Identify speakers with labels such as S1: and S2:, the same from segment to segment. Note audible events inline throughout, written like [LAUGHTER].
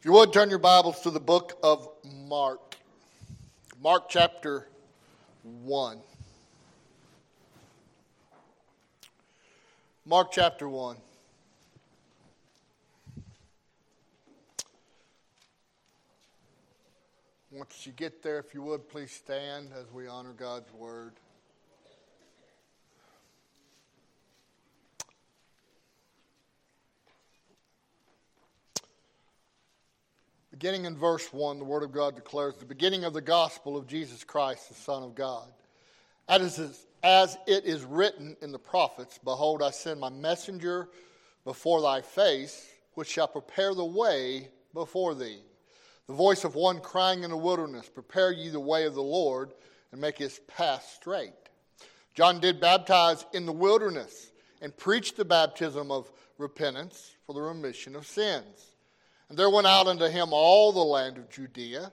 S1: If you would turn your Bibles to the book of Mark, Mark chapter 1. Mark chapter 1. Once you get there, if you would, please stand as we honor God's word. Beginning in verse 1, the Word of God declares the beginning of the gospel of Jesus Christ, the Son of God. As, as it is written in the prophets, Behold, I send my messenger before thy face, which shall prepare the way before thee. The voice of one crying in the wilderness, Prepare ye the way of the Lord, and make his path straight. John did baptize in the wilderness and preached the baptism of repentance for the remission of sins. And there went out unto him all the land of Judea,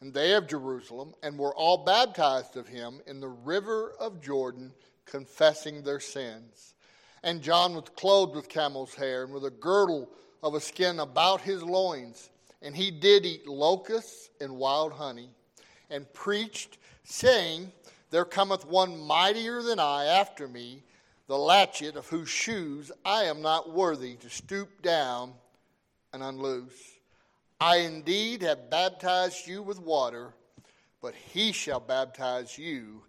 S1: and they of Jerusalem, and were all baptized of him in the river of Jordan, confessing their sins. And John was clothed with camel's hair, and with a girdle of a skin about his loins. And he did eat locusts and wild honey, and preached, saying, There cometh one mightier than I after me, the latchet of whose shoes I am not worthy to stoop down and unloose. I indeed have baptized you with water, but he shall baptize you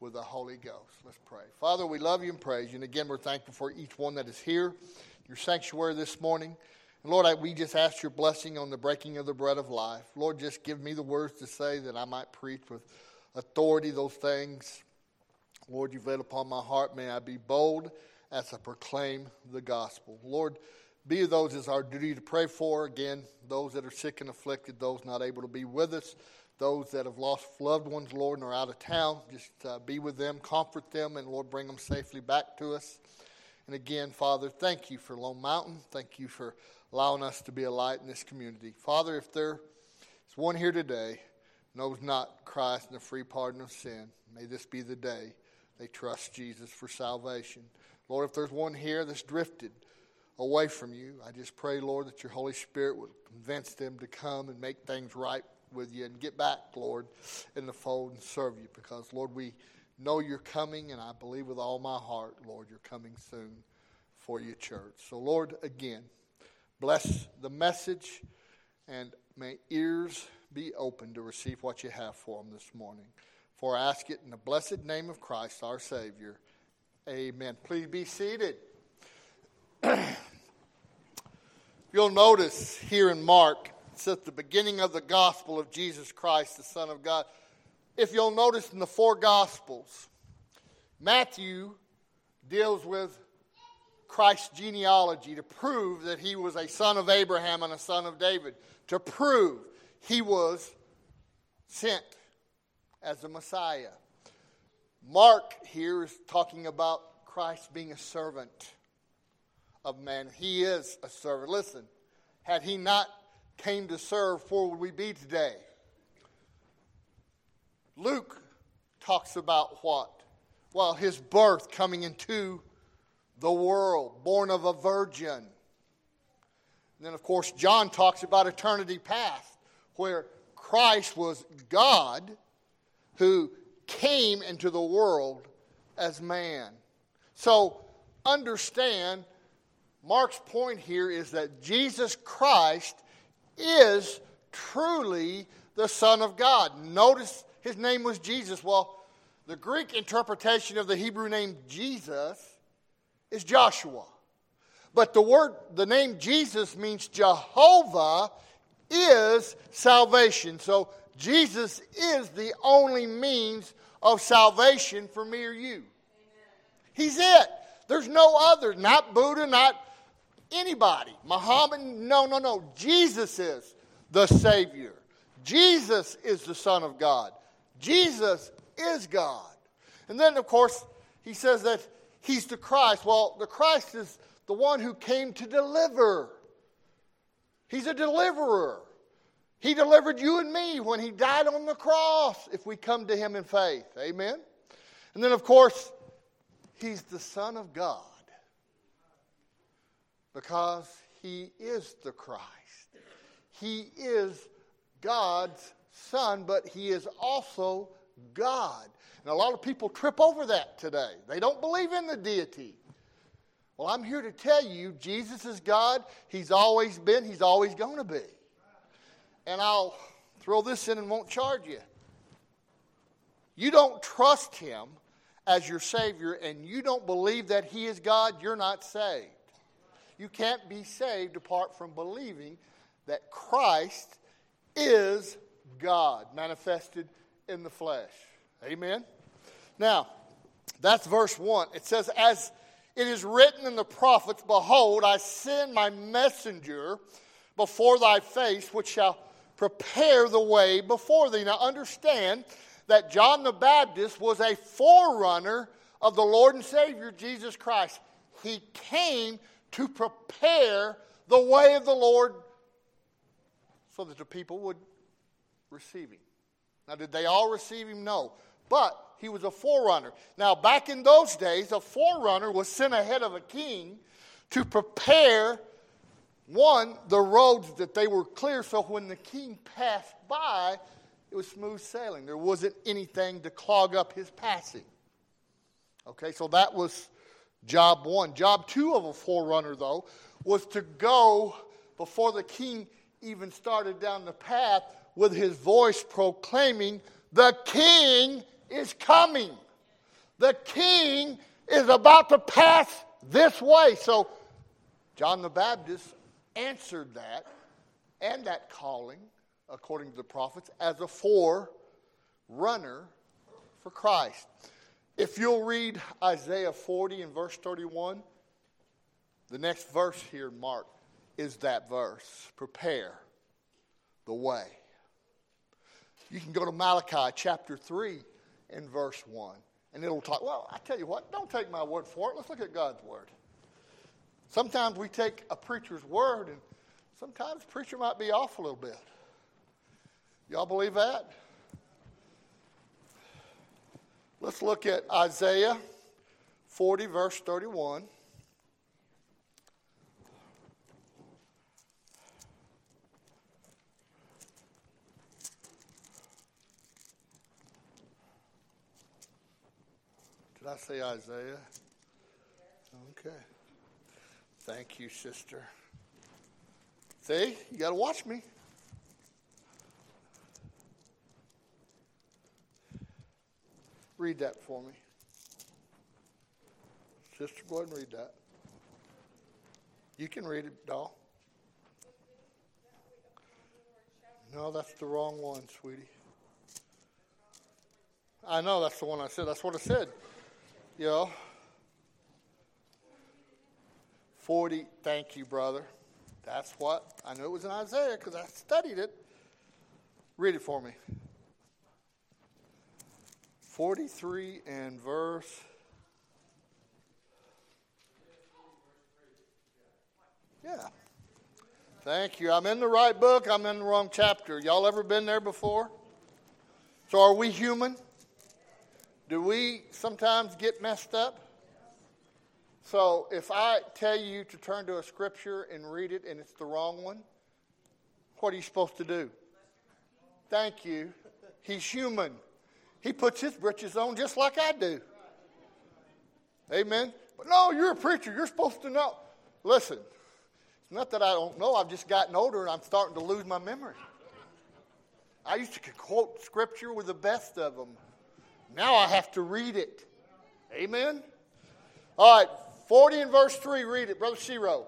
S1: with the Holy Ghost. Let's pray. Father, we love you and praise you. And again, we're thankful for each one that is here, your sanctuary this morning. And Lord, I, we just ask your blessing on the breaking of the bread of life. Lord, just give me the words to say that I might preach with authority those things. Lord, you've laid upon my heart. May I be bold as I proclaim the gospel. Lord, be of those is our duty to pray for. Again, those that are sick and afflicted, those not able to be with us, those that have lost loved ones, Lord, and are out of town. Just uh, be with them, comfort them, and Lord, bring them safely back to us. And again, Father, thank you for Lone Mountain. Thank you for allowing us to be a light in this community. Father, if there is one here today knows not Christ and the free pardon of sin, may this be the day they trust Jesus for salvation. Lord, if there's one here that's drifted, away from you. I just pray, Lord, that your Holy Spirit would convince them to come and make things right with you and get back, Lord, in the fold and serve you. Because, Lord, we know you're coming, and I believe with all my heart, Lord, you're coming soon for your church. So, Lord, again, bless the message, and may ears be open to receive what you have for them this morning. For I ask it in the blessed name of Christ, our Savior. Amen. Please be seated. [CLEARS THROAT] You'll notice here in Mark, it's at the beginning of the gospel of Jesus Christ, the Son of God. If you'll notice in the four gospels, Matthew deals with Christ's genealogy to prove that he was a son of Abraham and a son of David, to prove he was sent as the Messiah. Mark here is talking about Christ being a servant of man. He is a servant. Listen, had he not came to serve, where would we be today? Luke talks about what? Well, his birth coming into the world, born of a virgin. And then, of course, John talks about eternity past, where Christ was God who came into the world as man. So, understand Mark's point here is that Jesus Christ is truly the Son of God. Notice his name was Jesus. Well, the Greek interpretation of the Hebrew name Jesus is Joshua. But the word, the name Jesus means Jehovah is salvation. So Jesus is the only means of salvation for me or you. He's it. There's no other, not Buddha, not anybody. Muhammad, no, no, no. Jesus is the Savior. Jesus is the Son of God. Jesus is God. And then, of course, he says that he's the Christ. Well, the Christ is the one who came to deliver. He's a deliverer. He delivered you and me when he died on the cross if we come to him in faith. Amen? And then, of course, he's the Son of God because he is the Christ. He is God's Son, but He is also God. And a lot of people trip over that today. They don't believe in the deity. Well, I'm here to tell you Jesus is God. He's always been, He's always going to be. And I'll throw this in and won't charge you. You don't trust Him as your Savior and you don't believe that He is God, you're not saved. You can't be saved apart from believing that Christ is God manifested in the flesh. Amen? Now, that's verse 1. It says, As it is written in the prophets, Behold, I send my messenger before thy face, which shall prepare the way before thee. Now, understand that John the Baptist was a forerunner of the Lord and Savior Jesus Christ. He came to prepare the way of the Lord so that the people would receive him. Now, did they all receive him? No. But he was a forerunner. Now, back in those days, a forerunner was sent ahead of a king to prepare, one, the roads that they were clear so when the king passed by, it was smooth sailing. There wasn't anything to clog up his passing. Okay, so that was job one. Job two of a forerunner, though, was to go before the king even started down the path with his voice proclaiming, The king is coming. The king is about to pass this way. So John the Baptist answered that and that calling, according to the prophets, as a forerunner for Christ. If you'll read Isaiah 40 and verse 31, the next verse here, Mark, is that verse. Prepare the way. You can go to Malachi chapter 3 and verse 1, and it'll talk. Well, I tell you what, don't take my word for it. Let's look at God's word. Sometimes we take a preacher's word, and sometimes preacher might be off a little bit. Y'all believe that? Let's look at Isaiah 40, verse 31. Did I say Isaiah? Okay. Thank you, sister. See, you got to watch me. Read that for me. Sister, go ahead and read that. You can read it, doll. No, that's the wrong one, sweetie. I know that's the one I said. That's what I said. You know. 40, thank you, brother. That's what I knew it was in Isaiah because I studied it. Read it for me. 43 and verse. Yeah. Thank you. I'm in the right book. I'm in the wrong chapter. Y'all ever been there before? So, are we human? Do we sometimes get messed up? So, if I tell you to turn to a scripture and read it and it's the wrong one, what are you supposed to do? Thank you. He's human. He puts his britches on just like I do. Amen. But no, you're a preacher. You're supposed to know. Listen, it's not that I don't know. I've just gotten older and I'm starting to lose my memory. I used to quote scripture with the best of them. Now I have to read it. Amen. All right, 40 and verse 3, read it. Brother Shiro.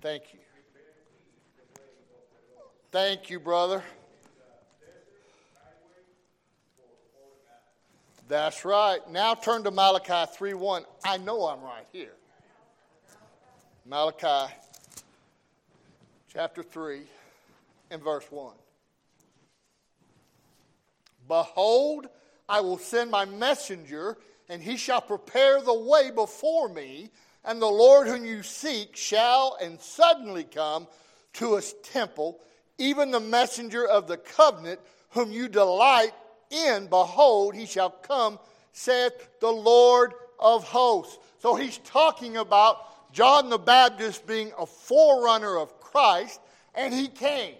S1: Thank you. Thank you, brother. That's right. Now turn to Malachi 3:1. I know I'm right here. Malachi chapter 3 and verse 1. Behold, I will send my messenger, and he shall prepare the way before me, and the Lord whom you seek shall and suddenly come to his temple even the messenger of the covenant, whom you delight in, behold, he shall come, saith the Lord of hosts. So he's talking about John the Baptist being a forerunner of Christ, and he came,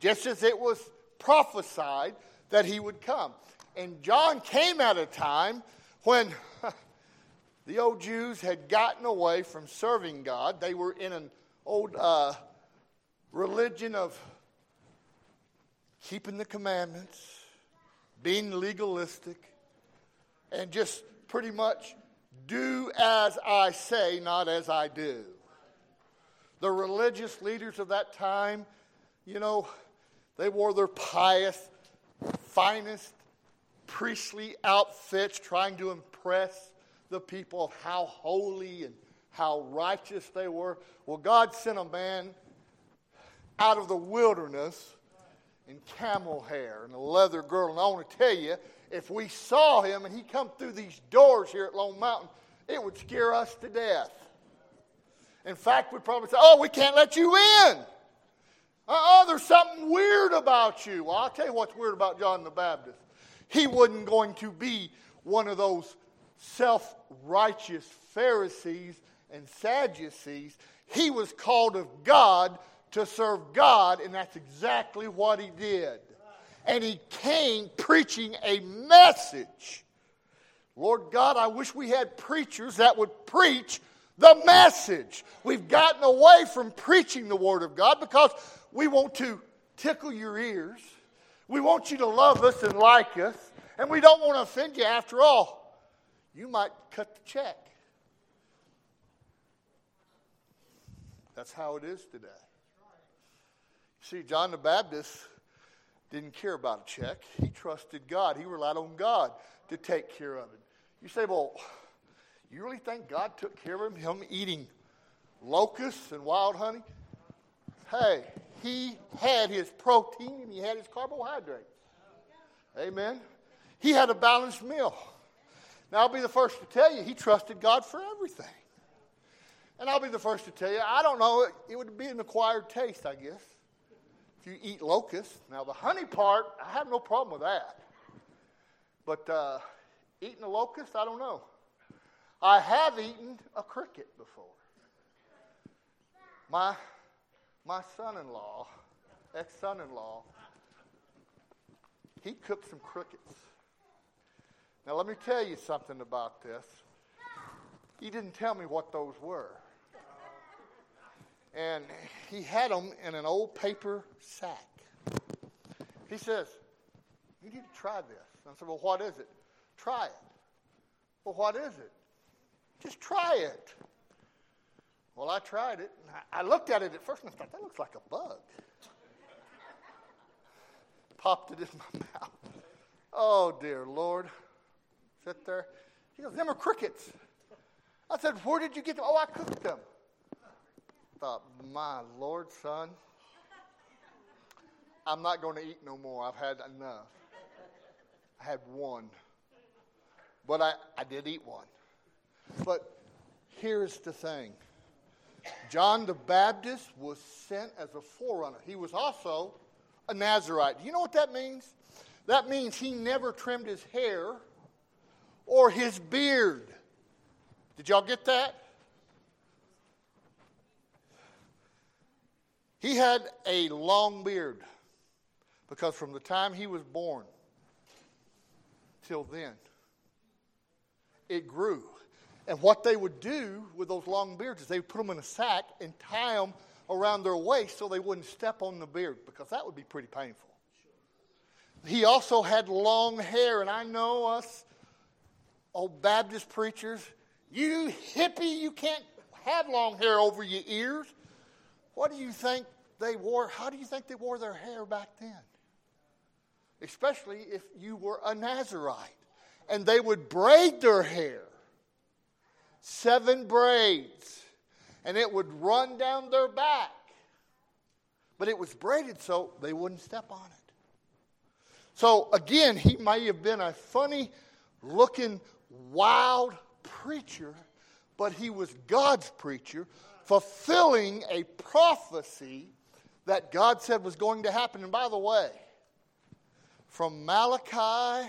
S1: just as it was prophesied that he would come. And John came at a time when [LAUGHS] the old Jews had gotten away from serving God. They were in an old uh, religion of keeping the commandments, being legalistic, and just pretty much do as I say, not as I do. The religious leaders of that time, you know, they wore their pious, finest priestly outfits, trying to impress the people how holy and how righteous they were. Well, God sent a man out of the wilderness in camel hair and a leather girdle. And I want to tell you, if we saw him and he come through these doors here at Lone Mountain, it would scare us to death. In fact, we'd probably say, Oh, we can't let you in. Uh uh there's something weird about you. Well, I'll tell you what's weird about John the Baptist. He wasn't going to be one of those self righteous Pharisees and Sadducees. He was called of God to serve God, and that's exactly what he did. And he came preaching a message. Lord God, I wish we had preachers that would preach the message. We've gotten away from preaching the Word of God because we want to tickle your ears. We want you to love us and like us. And we don't want to offend you after all. You might cut the check. That's how it is today. See, John the Baptist didn't care about a check. He trusted God. He relied on God to take care of it. You say, well, you really think God took care of him, him eating locusts and wild honey? Hey, he had his protein and he had his carbohydrates. Amen. He had a balanced meal. Now, I'll be the first to tell you, he trusted God for everything. And I'll be the first to tell you, I don't know, it, it would be an acquired taste, I guess you eat locusts. Now, the honey part, I have no problem with that. But uh, eating a locust, I don't know. I have eaten a cricket before. My, my son in law, ex son in law, he cooked some crickets. Now, let me tell you something about this. He didn't tell me what those were and he had them in an old paper sack. He says, You need to try this. I said, Well, what is it? Try it. Well, what is it? Just try it. Well, I tried it. I looked at it at first and I thought, That looks like a bug. [LAUGHS] Popped it in my [LAUGHS] mouth. Oh, dear Lord. Sit there. He goes, Them are crickets. I said, Where did you get them? Oh, I cooked them thought, my Lord, son, I'm not going to eat no more. I've had enough. I had one. But I, I did eat one. But here's the thing John the Baptist was sent as a forerunner. He was also a Nazarite. Do you know what that means? That means he never trimmed his hair or his beard. Did y'all get that? He had a long beard because from the time he was born till then, it grew. And what they would do with those long beards is they would put them in a sack and tie them around their waist so they wouldn't step on the beard because that would be pretty painful. He also had long hair, and I know us old Baptist preachers, you hippie, you can't have long hair over your ears. What do you think they wore? How do you think they wore their hair back then? Especially if you were a Nazarite. And they would braid their hair, seven braids, and it would run down their back. But it was braided so they wouldn't step on it. So again, he may have been a funny looking, wild preacher, but he was God's preacher fulfilling a prophecy that God said was going to happen. And by the way, from Malachi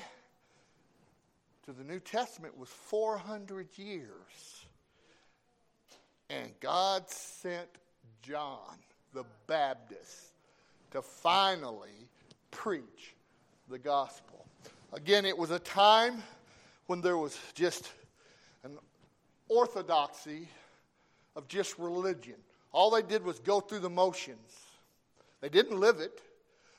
S1: to the New Testament was 400 years. And God sent John the Baptist to finally preach the gospel. Again, it was a time when there was just an orthodoxy of just religion. All they did was go through the motions. They didn't live it,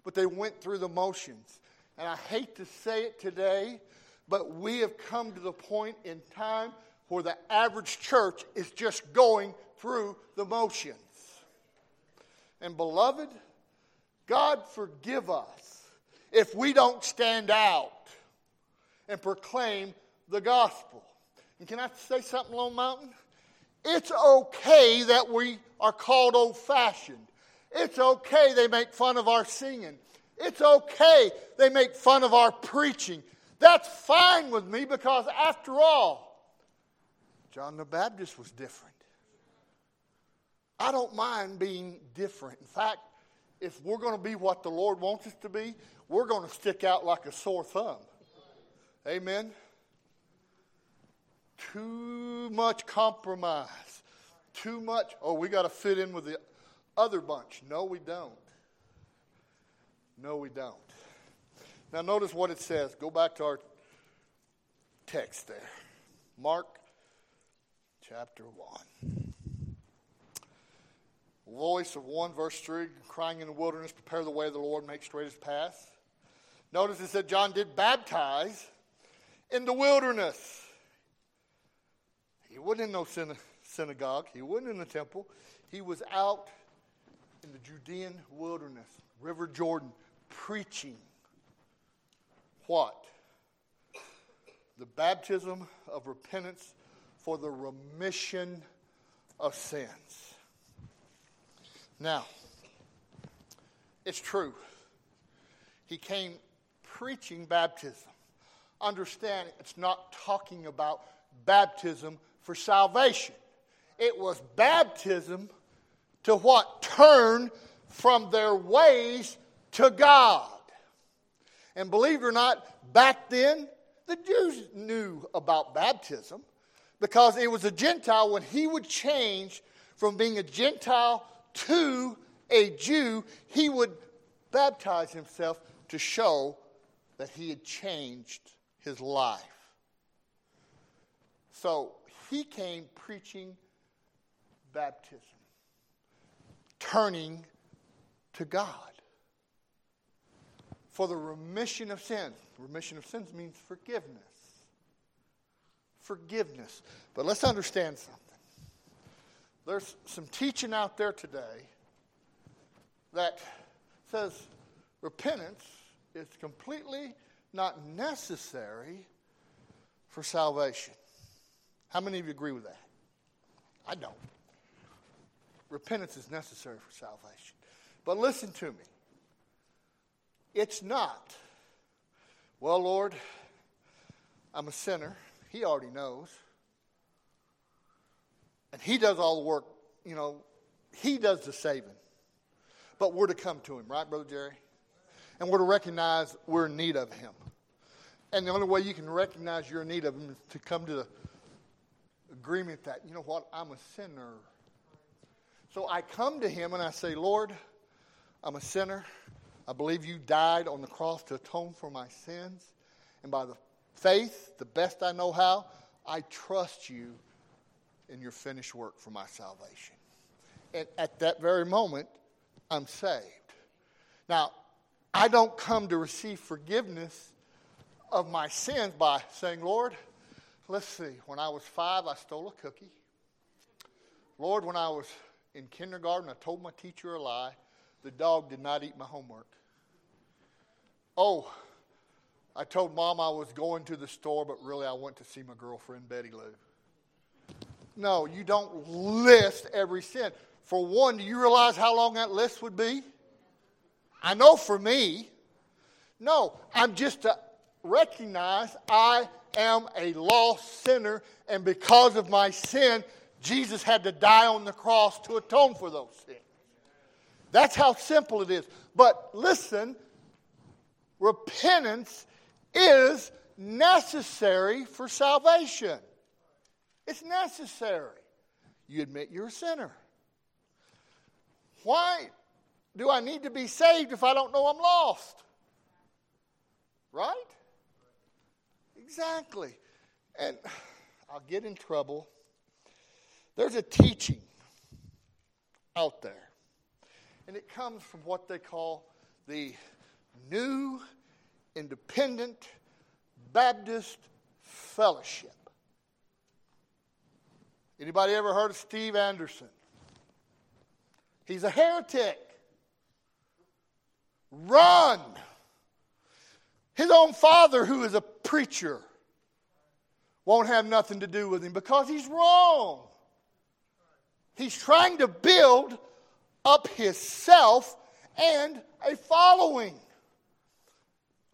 S1: but they went through the motions. And I hate to say it today, but we have come to the point in time where the average church is just going through the motions. And beloved, God forgive us if we don't stand out and proclaim the gospel. And can I say something, Lone Mountain? It's okay that we are called old fashioned. It's okay they make fun of our singing. It's okay they make fun of our preaching. That's fine with me because, after all, John the Baptist was different. I don't mind being different. In fact, if we're going to be what the Lord wants us to be, we're going to stick out like a sore thumb. Amen. Too much compromise. Too much, oh, we got to fit in with the other bunch. No, we don't. No, we don't. Now, notice what it says. Go back to our text there. Mark chapter 1. Voice of one, verse 3, crying in the wilderness, prepare the way of the Lord, make straight his path. Notice it said John did baptize in the wilderness. He wasn't in no synagogue, he wasn't in the temple. He was out in the Judean wilderness, River Jordan, preaching what? The baptism of repentance for the remission of sins. Now, it's true. He came preaching baptism. Understand, it's not talking about baptism for salvation. It was baptism to what? Turn from their ways to God. And believe it or not, back then, the Jews knew about baptism because it was a Gentile when he would change from being a Gentile to a Jew, he would baptize himself to show that he had changed his life. So he came preaching baptism, turning to God for the remission of sins. Remission of sins means forgiveness. Forgiveness. But let's understand something. There's some teaching out there today that says repentance is completely not necessary for salvation. How many of you agree with that? I don't. Repentance is necessary for salvation. But listen to me. It's not. Well, Lord, I'm a sinner. He already knows. And He does all the work, you know, He does the saving. But we're to come to Him, right, Brother Jerry? And we're to recognize we're in need of Him. And the only way you can recognize you're in need of Him is to come to the agreement that, you know what, I'm a sinner. So I come to Him and I say, Lord, I'm a sinner. I believe you died on the cross to atone for my sins. And by the faith, the best I know how, I trust you in your finished work for my salvation. And at that very moment, I'm saved. Now, I don't come to receive forgiveness of my sins by saying, Lord, let's see, when I was five, I stole a cookie. Lord, when I was in kindergarten, I told my teacher a lie. The dog did not eat my homework. Oh, I told mom I was going to the store, but really I went to see my girlfriend, Betty Lou. No, you don't list every sin. For one, do you realize how long that list would be? I know for me. No, I'm just to recognize I am a lost sinner, and because of my sin, Jesus had to die on the cross to atone for those sins. That's how simple it is. But listen, repentance is necessary for salvation. It's necessary. you admit you're a sinner. Why do I need to be saved if I don't know I'm lost? Right? Exactly. And I'll get in trouble. There's a teaching out there, and it comes from what they call the New Independent Baptist Fellowship. Anybody ever heard of Steve Anderson? He's a heretic. Run. His own father, who is a preacher, won't have nothing to do with him because he's wrong. He's trying to build up his self and a following.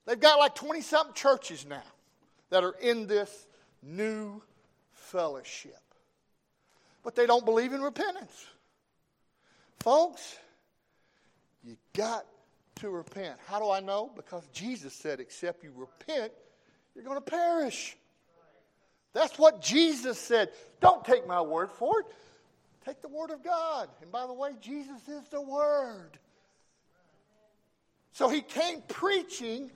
S1: They've got like 20 something churches now that are in this new fellowship. But they don't believe in repentance. Folks, you got to repent. How do I know? Because Jesus said, except you repent, you're going to perish. That's what Jesus said. Don't take my word for it. Take the word of God. And by the way, Jesus is the word. So he came preaching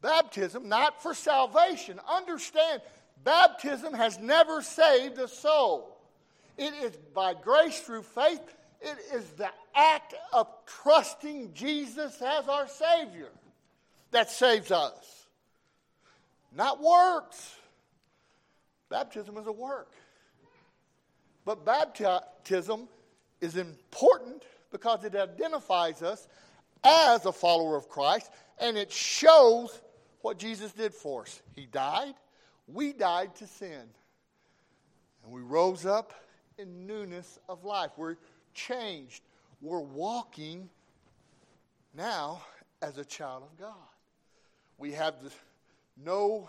S1: baptism, not for salvation. Understand, baptism has never saved a soul. It is by grace through faith. It is the act of trusting Jesus as our Savior that saves us, not works. Baptism is a work. But baptism is important because it identifies us as a follower of Christ, and it shows what Jesus did for us. He died, we died to sin, and we rose up in newness of life. We're changed. We're walking now as a child of God. We have no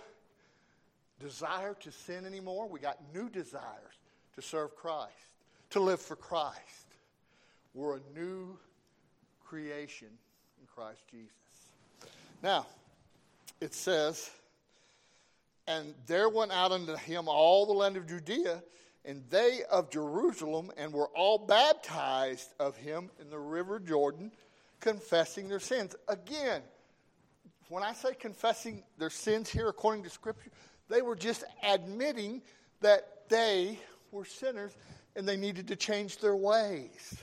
S1: desire to sin anymore. We got new desires to serve Christ, to live for Christ. We're a new creation in Christ Jesus. Now, it says, And there went out unto him all the land of Judea, and they of Jerusalem, and were all baptized of him in the river Jordan, confessing their sins. Again, when I say confessing their sins here according to Scripture, they were just admitting that they were sinners and they needed to change their ways.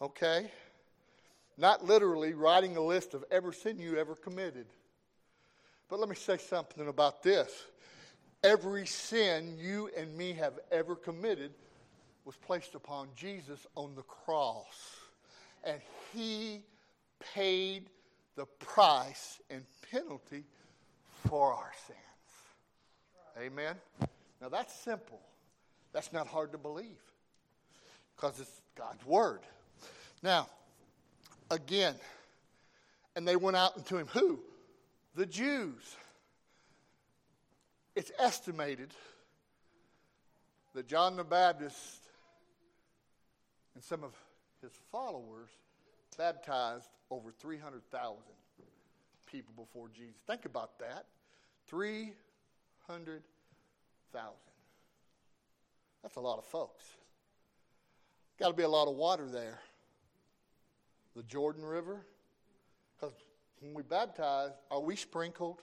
S1: Okay? Not literally writing a list of every sin you ever committed. But let me say something about this. Every sin you and me have ever committed was placed upon Jesus on the cross. And he paid the price and penalty for our sins. Amen? Now that's simple. That's not hard to believe because it's God's word. Now, again, and they went out into him. Who? The Jews. It's estimated that John the Baptist and some of his followers baptized over 300,000 people before Jesus. Think about that 300,000. That's a lot of folks. Got to be a lot of water there. The Jordan River. Because when we baptize, are we sprinkled?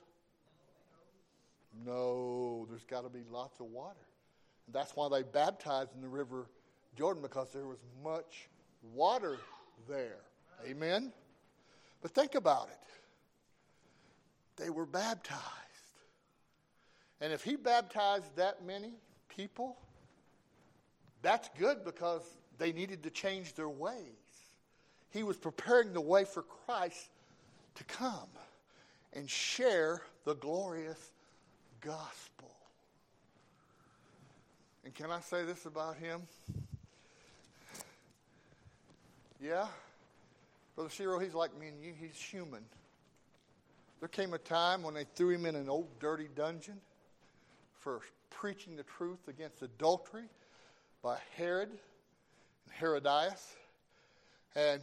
S1: No, there's got to be lots of water. And that's why they baptized in the river Jordan because there was much water there. Amen? But think about it. They were baptized. And if he baptized that many people, that's good because they needed to change their ways. He was preparing the way for Christ to come and share the glorious gospel. And can I say this about him? Yeah, Brother Shiro, he's like me and you. He's human. There came a time when they threw him in an old dirty dungeon for preaching the truth against adultery by Herod and Herodias. And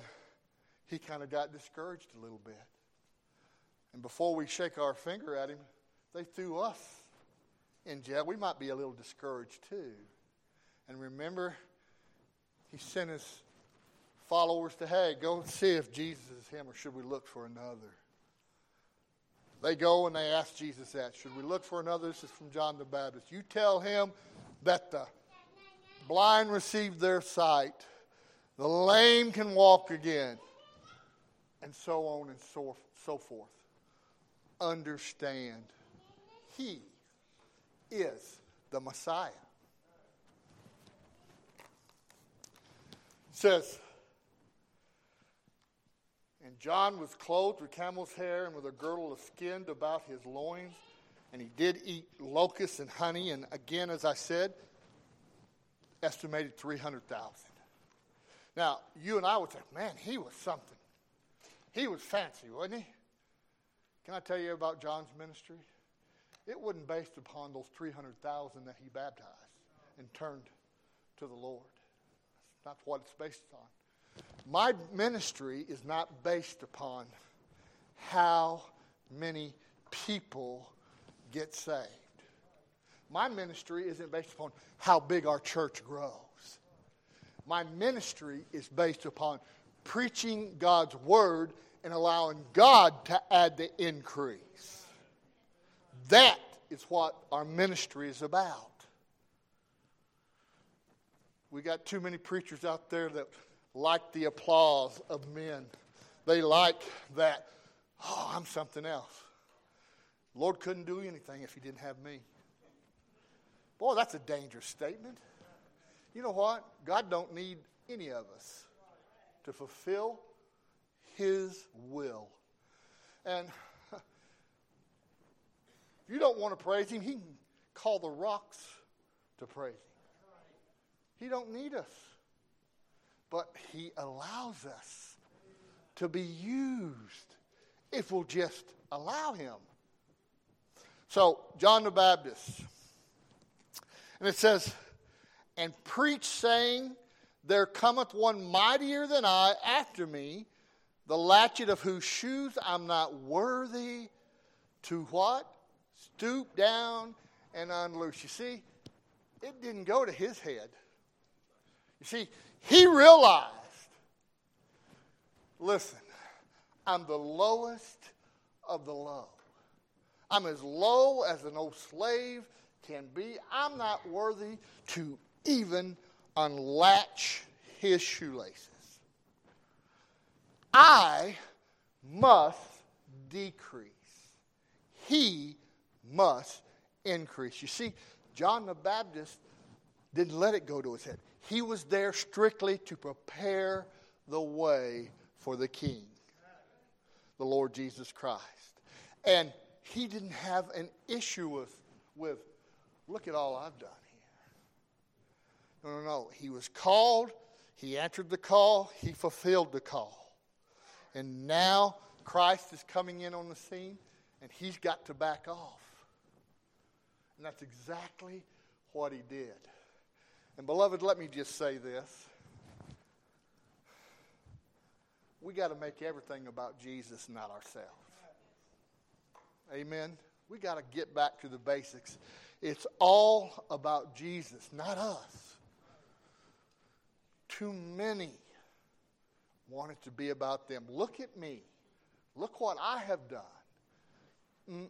S1: he kind of got discouraged a little bit. And before we shake our finger at him, they threw us in jail. We might be a little discouraged too. And remember, he sent his followers to, hey, go and see if Jesus is him or should we look for another? They go and they ask Jesus that. Should we look for another? This is from John the Baptist. You tell him that the blind receive their sight, the lame can walk again, and so on and so, so forth. Understand, he is the Messiah. Says, and John was clothed with camel's hair and with a girdle of skin about his loins. And he did eat locusts and honey. And again, as I said, estimated 300,000. Now, you and I would say, man, he was something. He was fancy, wasn't he? Can I tell you about John's ministry? It wasn't based upon those 300,000 that he baptized and turned to the Lord. That's not what it's based on. My ministry is not based upon how many people get saved. My ministry isn't based upon how big our church grows. My ministry is based upon preaching God's word and allowing God to add the increase. That is what our ministry is about. We got too many preachers out there that like the applause of men. They like that, oh, I'm something else. Lord couldn't do anything if he didn't have me. Boy, that's a dangerous statement. You know what? God don't need any of us to fulfill his will. And [LAUGHS] if you don't want to praise him, he can call the rocks to praise him. He don't need us but He allows us to be used if we'll just allow Him. So, John the Baptist, and it says, and preach, saying, There cometh one mightier than I after me, the latchet of whose shoes I'm not worthy to what? Stoop down and unloose. You see, it didn't go to his head. You see, he realized listen, I'm the lowest of the low. I'm as low as an old slave can be. I'm not worthy to even unlatch his shoelaces. I must decrease. He must increase. You see, John the Baptist didn't let it go to his head. He was there strictly to prepare the way for the King, the Lord Jesus Christ. And he didn't have an issue with, with look at all I've done here. No, no, no. He was called, he answered the call, he fulfilled the call. And now Christ is coming in on the scene, and he's got to back off. And that's exactly what he did. And, beloved, let me just say this. We got to make everything about Jesus, not ourselves. Amen. We got to get back to the basics. It's all about Jesus, not us. Too many want it to be about them. Look at me. Look what I have done. Mm-mm.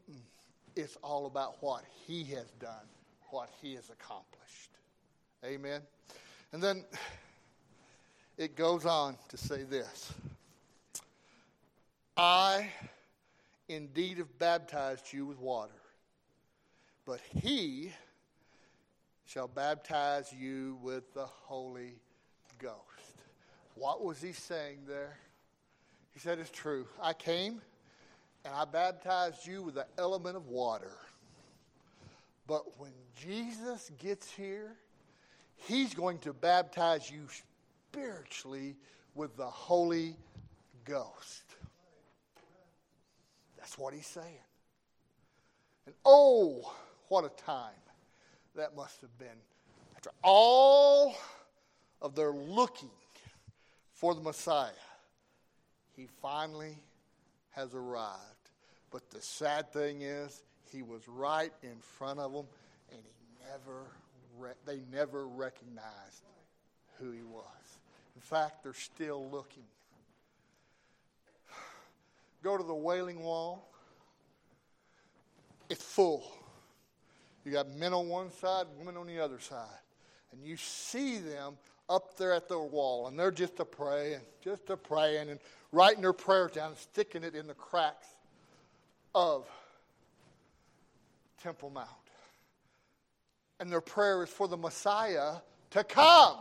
S1: It's all about what He has done, what He has accomplished. Amen. And then it goes on to say this I indeed have baptized you with water, but he shall baptize you with the Holy Ghost. What was he saying there? He said, It's true. I came and I baptized you with the element of water. But when Jesus gets here, He's going to baptize you spiritually with the Holy Ghost. That's what he's saying. And oh, what a time that must have been. After all of their looking for the Messiah, he finally has arrived. But the sad thing is, he was right in front of them and he never re- they never recognized who he was. In fact, they're still looking. Go to the Wailing Wall. It's full. You got men on one side, women on the other side. And you see them up there at the wall, and they're just a praying, just a praying, and writing their prayers down, and sticking it in the cracks of Temple Mount. And their prayer is for the Messiah to come.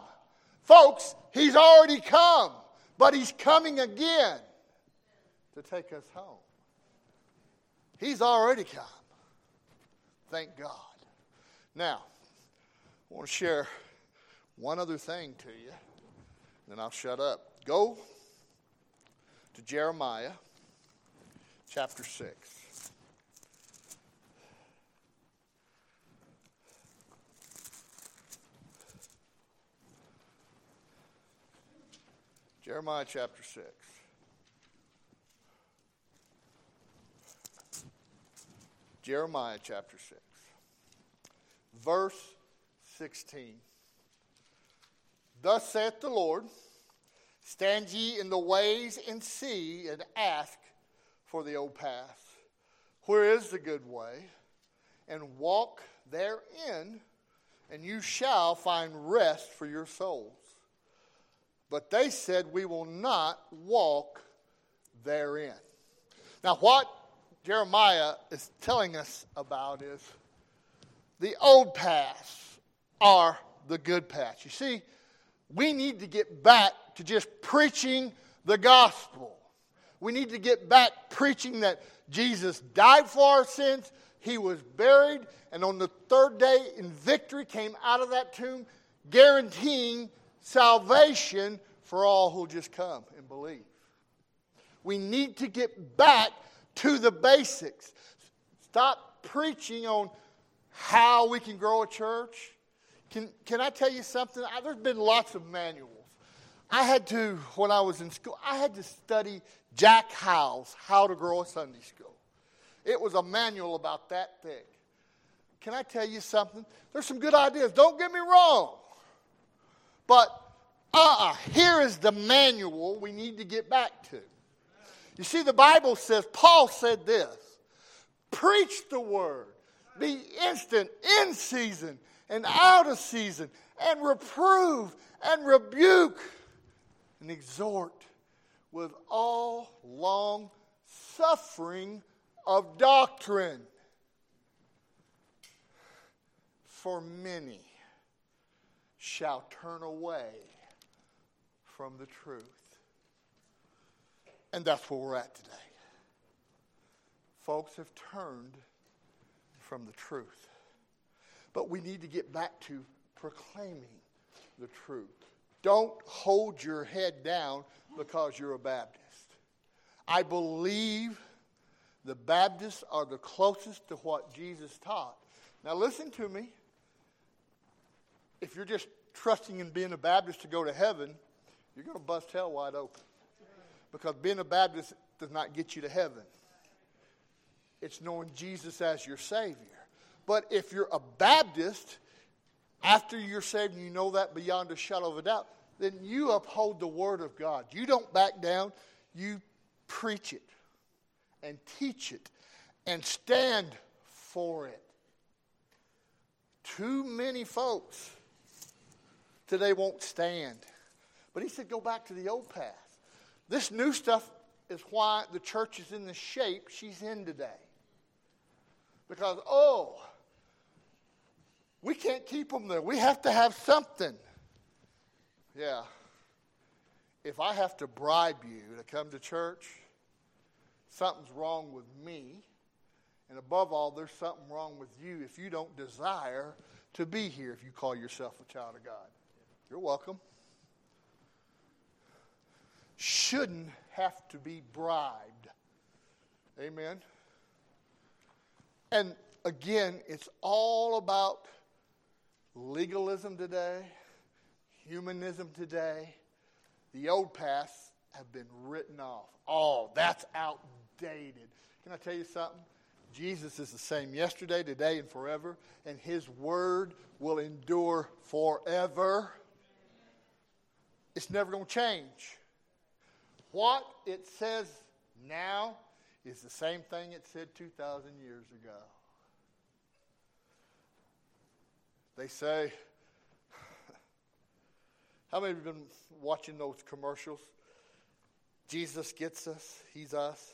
S1: Folks, he's already come, but he's coming again to take us home. He's already come. Thank God. Now, I want to share one other thing to you, then I'll shut up. Go to Jeremiah chapter 6. Jeremiah chapter 6. Jeremiah chapter 6, verse 16. Thus saith the Lord Stand ye in the ways and see, and ask for the old path. Where is the good way? And walk therein, and you shall find rest for your souls. But they said, We will not walk therein. Now, what Jeremiah is telling us about is the old paths are the good paths. You see, we need to get back to just preaching the gospel. We need to get back preaching that Jesus died for our sins, he was buried, and on the third day in victory came out of that tomb, guaranteeing salvation for all who just come and believe. We need to get back to the basics. Stop preaching on how we can grow a church. Can, can I tell you something? I, there's been lots of manuals. I had to, when I was in school, I had to study Jack Hyles's How to Grow a Sunday School. It was a manual about that thick. Can I tell you something? There's some good ideas. Don't get me wrong. But uh-uh, here is the manual we need to get back to. You see, the Bible says, Paul said this preach the word, be instant, in season, and out of season, and reprove and rebuke and exhort with all long suffering of doctrine. For many shall turn away from the truth. And that's where we're at today. Folks have turned from the truth. But we need to get back to proclaiming the truth. Don't hold your head down because you're a Baptist. I believe the Baptists are the closest to what Jesus taught. Now, listen to me. If you're just trusting in being a Baptist to go to heaven, you're going to bust hell wide open. Because being a Baptist does not get you to heaven, it's knowing Jesus as your Savior. But if you're a Baptist, after you're saved and you know that beyond a shadow of a doubt, then you uphold the Word of God. You don't back down, you preach it and teach it and stand for it. Too many folks today won't stand. But he said, go back to the old path. This new stuff is why the church is in the shape she's in today. Because, oh, we can't keep them there. We have to have something. Yeah. If I have to bribe you to come to church, something's wrong with me. And above all, there's something wrong with you if you don't desire to be here if you call yourself a child of God. You're welcome. Shouldn't have to be bribed. Amen. And again, it's all about legalism today, humanism today. The old paths have been written off. Oh, that's outdated. Can I tell you something? Jesus is the same yesterday, today, and forever, and his word will endure forever. It's never going to change. What it says now is the same thing it said 2,000 years ago. They say, [SIGHS] how many of you have been watching those commercials? Jesus gets us, He's us.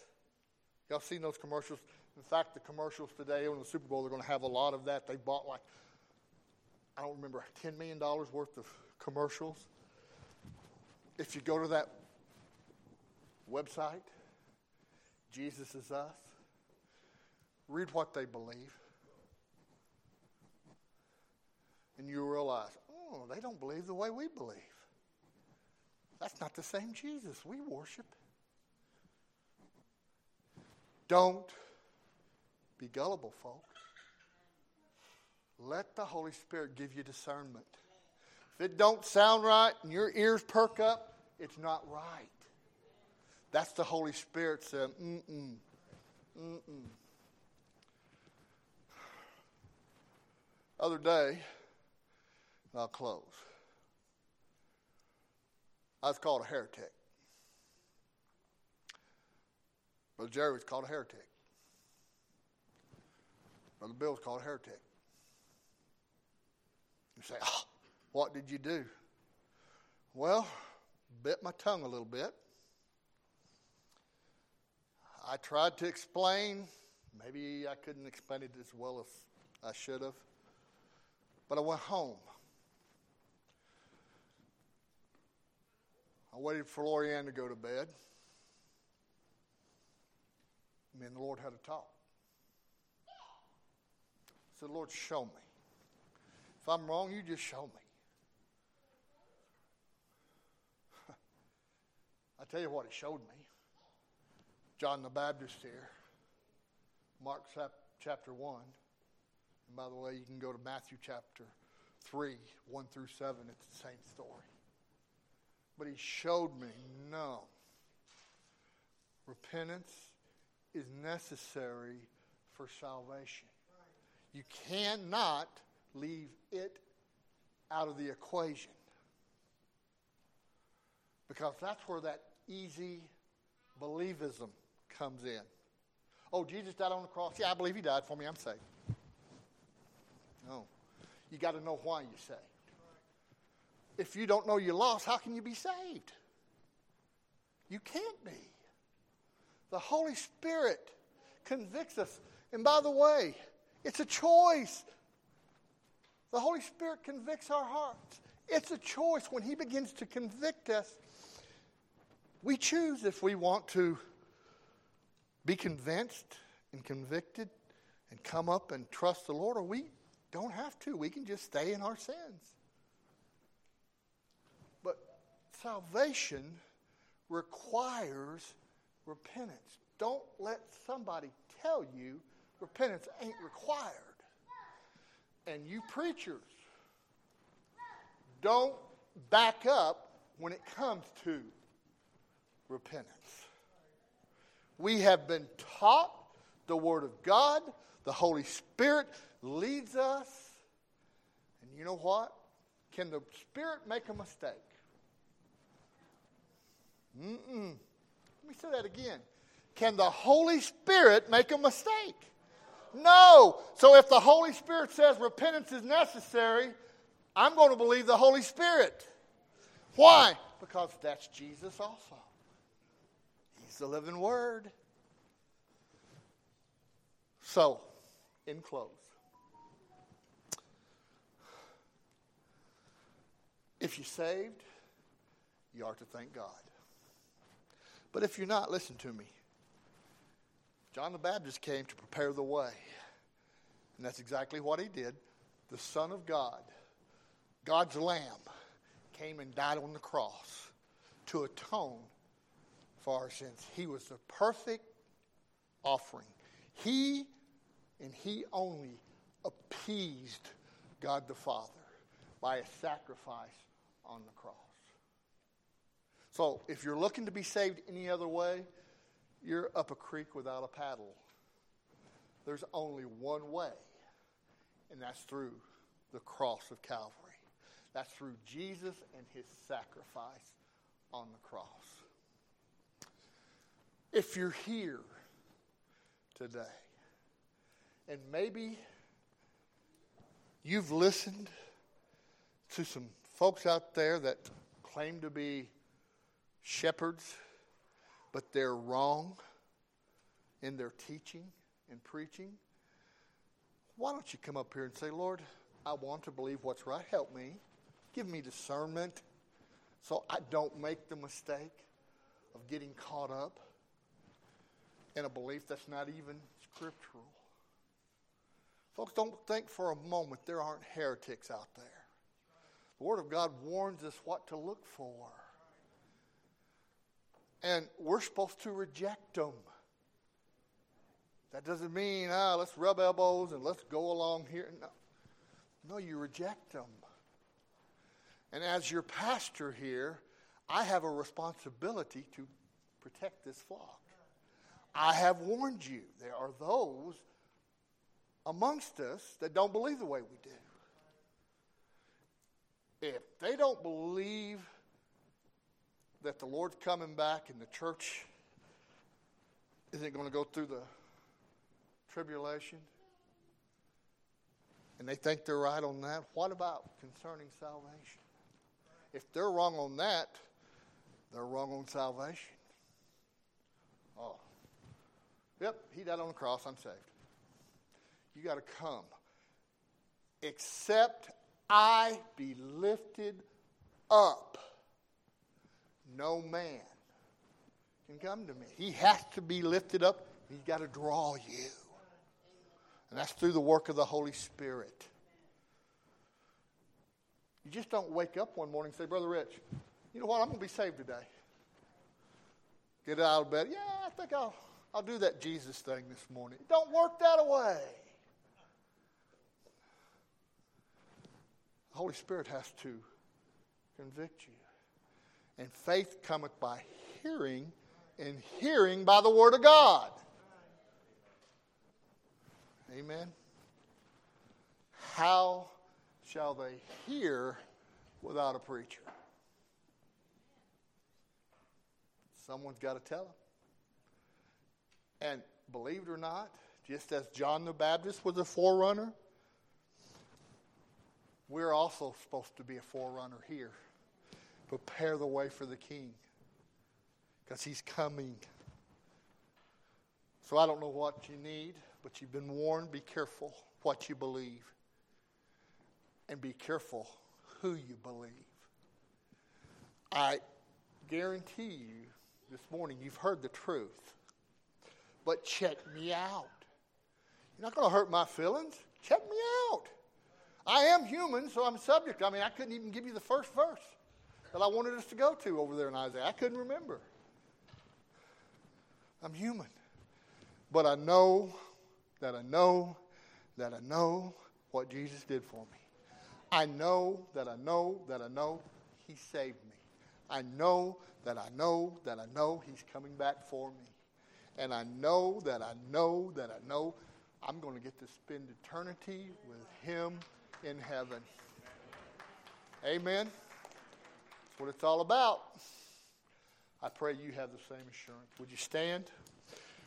S1: Y'all seen those commercials? In fact, the commercials today on the Super Bowl, they're going to have a lot of that. They bought like, I don't remember, $10 million worth of commercials. If you go to that website, Jesus is us, read what they believe, and you realize, oh, they don't believe the way we believe. That's not the same Jesus we worship. Don't be gullible, folks. Let the Holy Spirit give you discernment. If it don't sound right and your ears perk up, it's not right. That's the Holy Spirit saying, mm-mm, mm-mm. Other day, I'll close. I was called a heretic. Brother Jerry was called a heretic. Brother Bill was called a heretic. You say, oh, what did you do? Well, bit my tongue a little bit. I tried to explain. Maybe I couldn't explain it as well as I should have. But I went home. I waited for Lorianne to go to bed. Me and the Lord had a talk. I said, Lord, show me. If I'm wrong, you just show me. I tell you what, it showed me. John the Baptist here, Mark chapter 1. And by the way, you can go to Matthew chapter 3, 1 through 7. It's the same story. But he showed me no. Repentance is necessary for salvation. You cannot leave it out of the equation. Because that's where that easy believism comes in. Oh, Jesus died on the cross. Yeah, I believe he died for me. I'm saved. No. You got to know why you're saved. If you don't know you're lost, how can you be saved? You can't be. The Holy Spirit convicts us. And by the way, it's a choice. The Holy Spirit convicts our hearts. It's a choice. When He begins to convict us, we choose if we want to be convinced and convicted and come up and trust the Lord, or we don't have to. We can just stay in our sins. But salvation requires repentance. Don't let somebody tell you repentance ain't required. And you preachers, don't back up when it comes to repentance. We have been taught the Word of God, the Holy Spirit leads us. And you know what? Can the Spirit make a mistake? Mm-mm. Let me say that again. Can the Holy Spirit make a mistake? No. So if the Holy Spirit says repentance is necessary, I'm going to believe the Holy Spirit. Why? Because that's Jesus also. He's the living Word. So, in close, if you're saved, you are to thank God. But if you're not, listen to me. John the Baptist came to prepare the way. And that's exactly what he did. The Son of God, God's Lamb, came and died on the cross to atone for our sins. He was the perfect offering. He and He only appeased God the Father by a sacrifice on the cross. So if you're looking to be saved any other way, you're up a creek without a paddle. there's only one way, and that's through the cross of Calvary. That's through Jesus and his sacrifice on the cross. If you're here today, and maybe you've listened to some folks out there that claim to be shepherds, but they're wrong in their teaching and preaching, why don't you come up here and say, Lord, I want to believe what's right. Help me. Give me discernment so I don't make the mistake of getting caught up in a belief that's not even scriptural. Folks, don't think for a moment there aren't heretics out there. The Word of God warns us what to look for. And we're supposed to reject them. That doesn't mean, ah, let's rub elbows and let's go along here. No, no you reject them. And as your pastor here, I have a responsibility to protect this flock. I have warned you. There are those amongst us that don't believe the way we do. If they don't believe that the Lord's coming back and the church isn't going to go through the tribulation, and they think they're right on that, what about concerning salvation? If they're wrong on that, they're wrong on salvation. Oh. Yep, he died on the cross, I'm saved. You got to come. Except I be lifted up, no man can come to me. He has to be lifted up. He's got to draw you. And that's through the work of the Holy Spirit. You just don't wake up one morning and say, Brother Rich, you know what? I'm going to be saved today. Get out of bed. Yeah, I think I'll, I'll do that Jesus thing this morning. Don't work that away. The Holy Spirit has to convict you. And faith cometh by hearing, and hearing by the Word of God. Amen. How shall they hear without a preacher? Someone's got to tell them. And believe it or not, just as John the Baptist was a forerunner, we're also supposed to be a forerunner here. Prepare the way for the king because he's coming. So I don't know what you need, but you've been warned. Be careful what you believe, and be careful who you believe. I guarantee you this morning you've heard the truth, but check me out. You're not going to hurt my feelings. Check me out. I am human, so I'm subject. I mean, I couldn't even give you the first verse that I wanted us to go to over there in Isaiah. I couldn't remember. I'm human. But I know that I know that I know what Jesus did for me. I know that I know that I know He saved me. I know that I know that I know He's coming back for me. And I know that I know that I know I'm going to get to spend eternity with Him in heaven. Amen. That's what it's all about. I pray you have the same assurance. Would you stand?